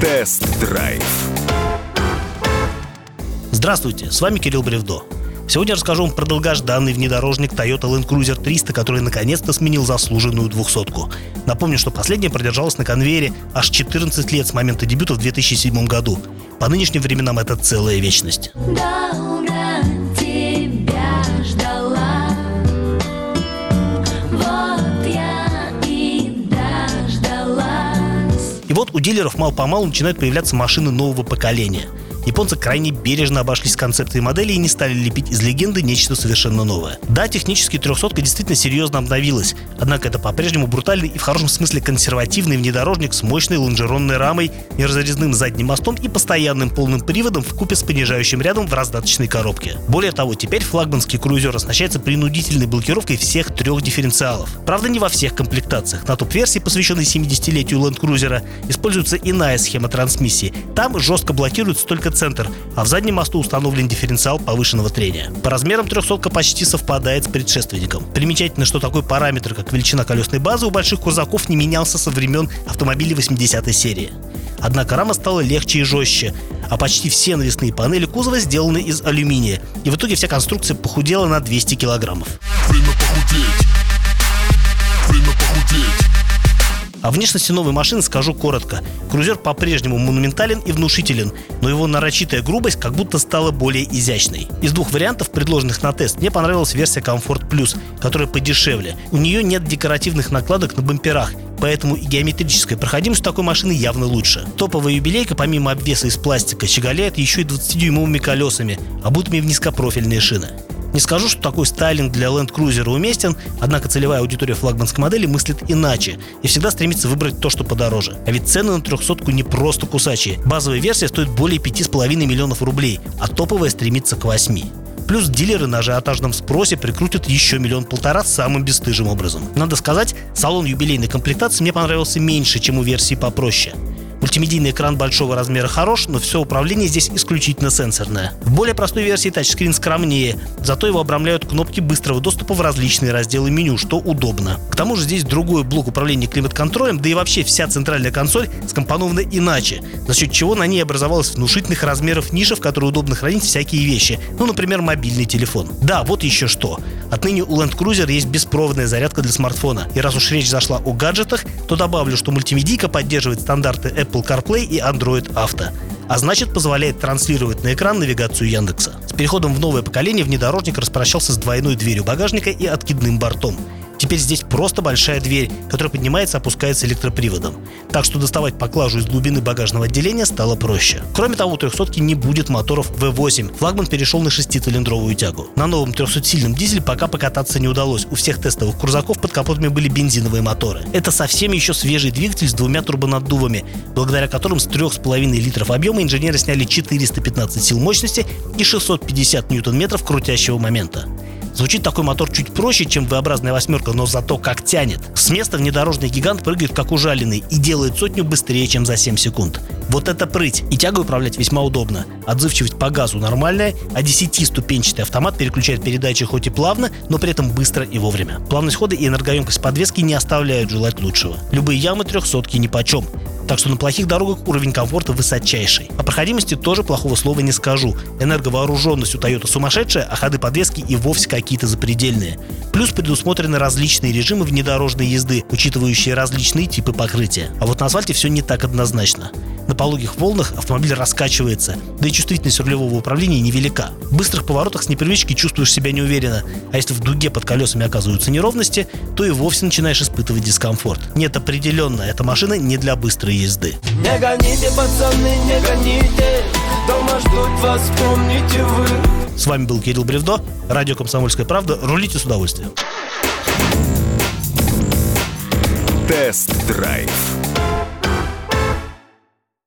Тест-драйв. Здравствуйте, с вами Кирилл Бревдо. Сегодня расскажу вам про долгожданный внедорожник Toyota Land Cruiser 300, который наконец-то сменил заслуженную двухсотку. Напомню, что последняя продержалась на конвейере аж 14 лет с момента дебюта в 2007 году. По нынешним временам это целая вечность. Долго вот у дилеров мало-помалу начинают появляться машины нового поколения. Японцы крайне бережно обошлись с концепцией модели и не стали лепить из легенды нечто совершенно новое. Да, технически 300 действительно серьезно обновилась, однако это по-прежнему брутальный и в хорошем смысле консервативный внедорожник с мощной лонжеронной рамой, неразрезным задним мостом и постоянным полным приводом в купе с понижающим рядом в раздаточной коробке. Более того, теперь флагманский крузер оснащается принудительной блокировкой всех трех дифференциалов. Правда, не во всех комплектациях. На топ-версии, посвященной 70-летию Land Cruiser, используется иная схема трансмиссии. Там жестко блокируется только центр, а в заднем мосту установлен дифференциал повышенного трения. По размерам 300 почти совпадает с предшественником. Примечательно, что такой параметр, как величина колесной базы у больших крузаков не менялся со времен автомобилей 80-й серии. Однако рама стала легче и жестче, а почти все навесные панели кузова сделаны из алюминия, и в итоге вся конструкция похудела на 200 килограммов. Время похудеть. Время похудеть. О внешности новой машины скажу коротко. Крузер по-прежнему монументален и внушителен, но его нарочитая грубость как будто стала более изящной. Из двух вариантов, предложенных на тест, мне понравилась версия Comfort Plus, которая подешевле. У нее нет декоративных накладок на бамперах, поэтому и геометрическая проходимость такой машины явно лучше. Топовая юбилейка, помимо обвеса из пластика, щеголяет еще и 20-дюймовыми колесами, обутыми в низкопрофильные шины. Не скажу, что такой стайлинг для Land Cruiser уместен, однако целевая аудитория флагманской модели мыслит иначе и всегда стремится выбрать то, что подороже. А ведь цены на трехсотку не просто кусачие. Базовая версия стоит более 5,5 миллионов рублей, а топовая стремится к 8. Плюс дилеры на ажиотажном спросе прикрутят еще миллион-полтора самым бесстыжим образом. Надо сказать, салон юбилейной комплектации мне понравился меньше, чем у версии попроще. Мультимедийный экран большого размера хорош, но все управление здесь исключительно сенсорное. В более простой версии тачскрин скромнее, зато его обрамляют кнопки быстрого доступа в различные разделы меню, что удобно. К тому же здесь другой блок управления климат-контролем, да и вообще вся центральная консоль скомпонована иначе, за счет чего на ней образовалась внушительных размеров ниша, в которой удобно хранить всякие вещи, ну, например, мобильный телефон. Да, вот еще что. Отныне у Land Cruiser есть беспроводная зарядка для смартфона. И раз уж речь зашла о гаджетах, то добавлю, что мультимедийка поддерживает стандарты Apple CarPlay и Android Auto а значит позволяет транслировать на экран навигацию Яндекса. С переходом в новое поколение внедорожник распрощался с двойной дверью багажника и откидным бортом. Теперь здесь просто большая дверь, которая поднимается и опускается электроприводом. Так что доставать поклажу из глубины багажного отделения стало проще. Кроме того, у 300 не будет моторов V8. Флагман перешел на шестицилиндровую тягу. На новом 300-сильном дизеле пока покататься не удалось. У всех тестовых крузаков под капотами были бензиновые моторы. Это совсем еще свежий двигатель с двумя турбонаддувами, благодаря которым с 3,5 литров объема инженеры сняли 415 сил мощности и 650 ньютон-метров крутящего момента. Звучит такой мотор чуть проще, чем V-образная восьмерка, но зато как тянет. С места внедорожный гигант прыгает как ужаленный и делает сотню быстрее, чем за 7 секунд. Вот это прыть. И тягу управлять весьма удобно. Отзывчивость по газу нормальная, а 10-ступенчатый автомат переключает передачи хоть и плавно, но при этом быстро и вовремя. Плавность хода и энергоемкость подвески не оставляют желать лучшего. Любые ямы трехсотки нипочем. Так что на плохих дорогах уровень комфорта высочайший. О проходимости тоже плохого слова не скажу. Энерговооруженность у Toyota сумасшедшая, а ходы подвески и вовсе какие-то запредельные. Плюс предусмотрены различные режимы внедорожной езды, учитывающие различные типы покрытия. А вот на асфальте все не так однозначно. На пологих волнах автомобиль раскачивается, да и чувствительность рулевого управления невелика. В быстрых поворотах с непривычки чувствуешь себя неуверенно, а если в дуге под колесами оказываются неровности, то и вовсе начинаешь испытывать дискомфорт. Нет, определенно, эта машина не для быстрой езды. Не гоните, пацаны, не гоните Дома ждут вас, помните вы С вами был Кирилл Бревдо, радио «Комсомольская правда». Рулите с удовольствием. Тест-драйв.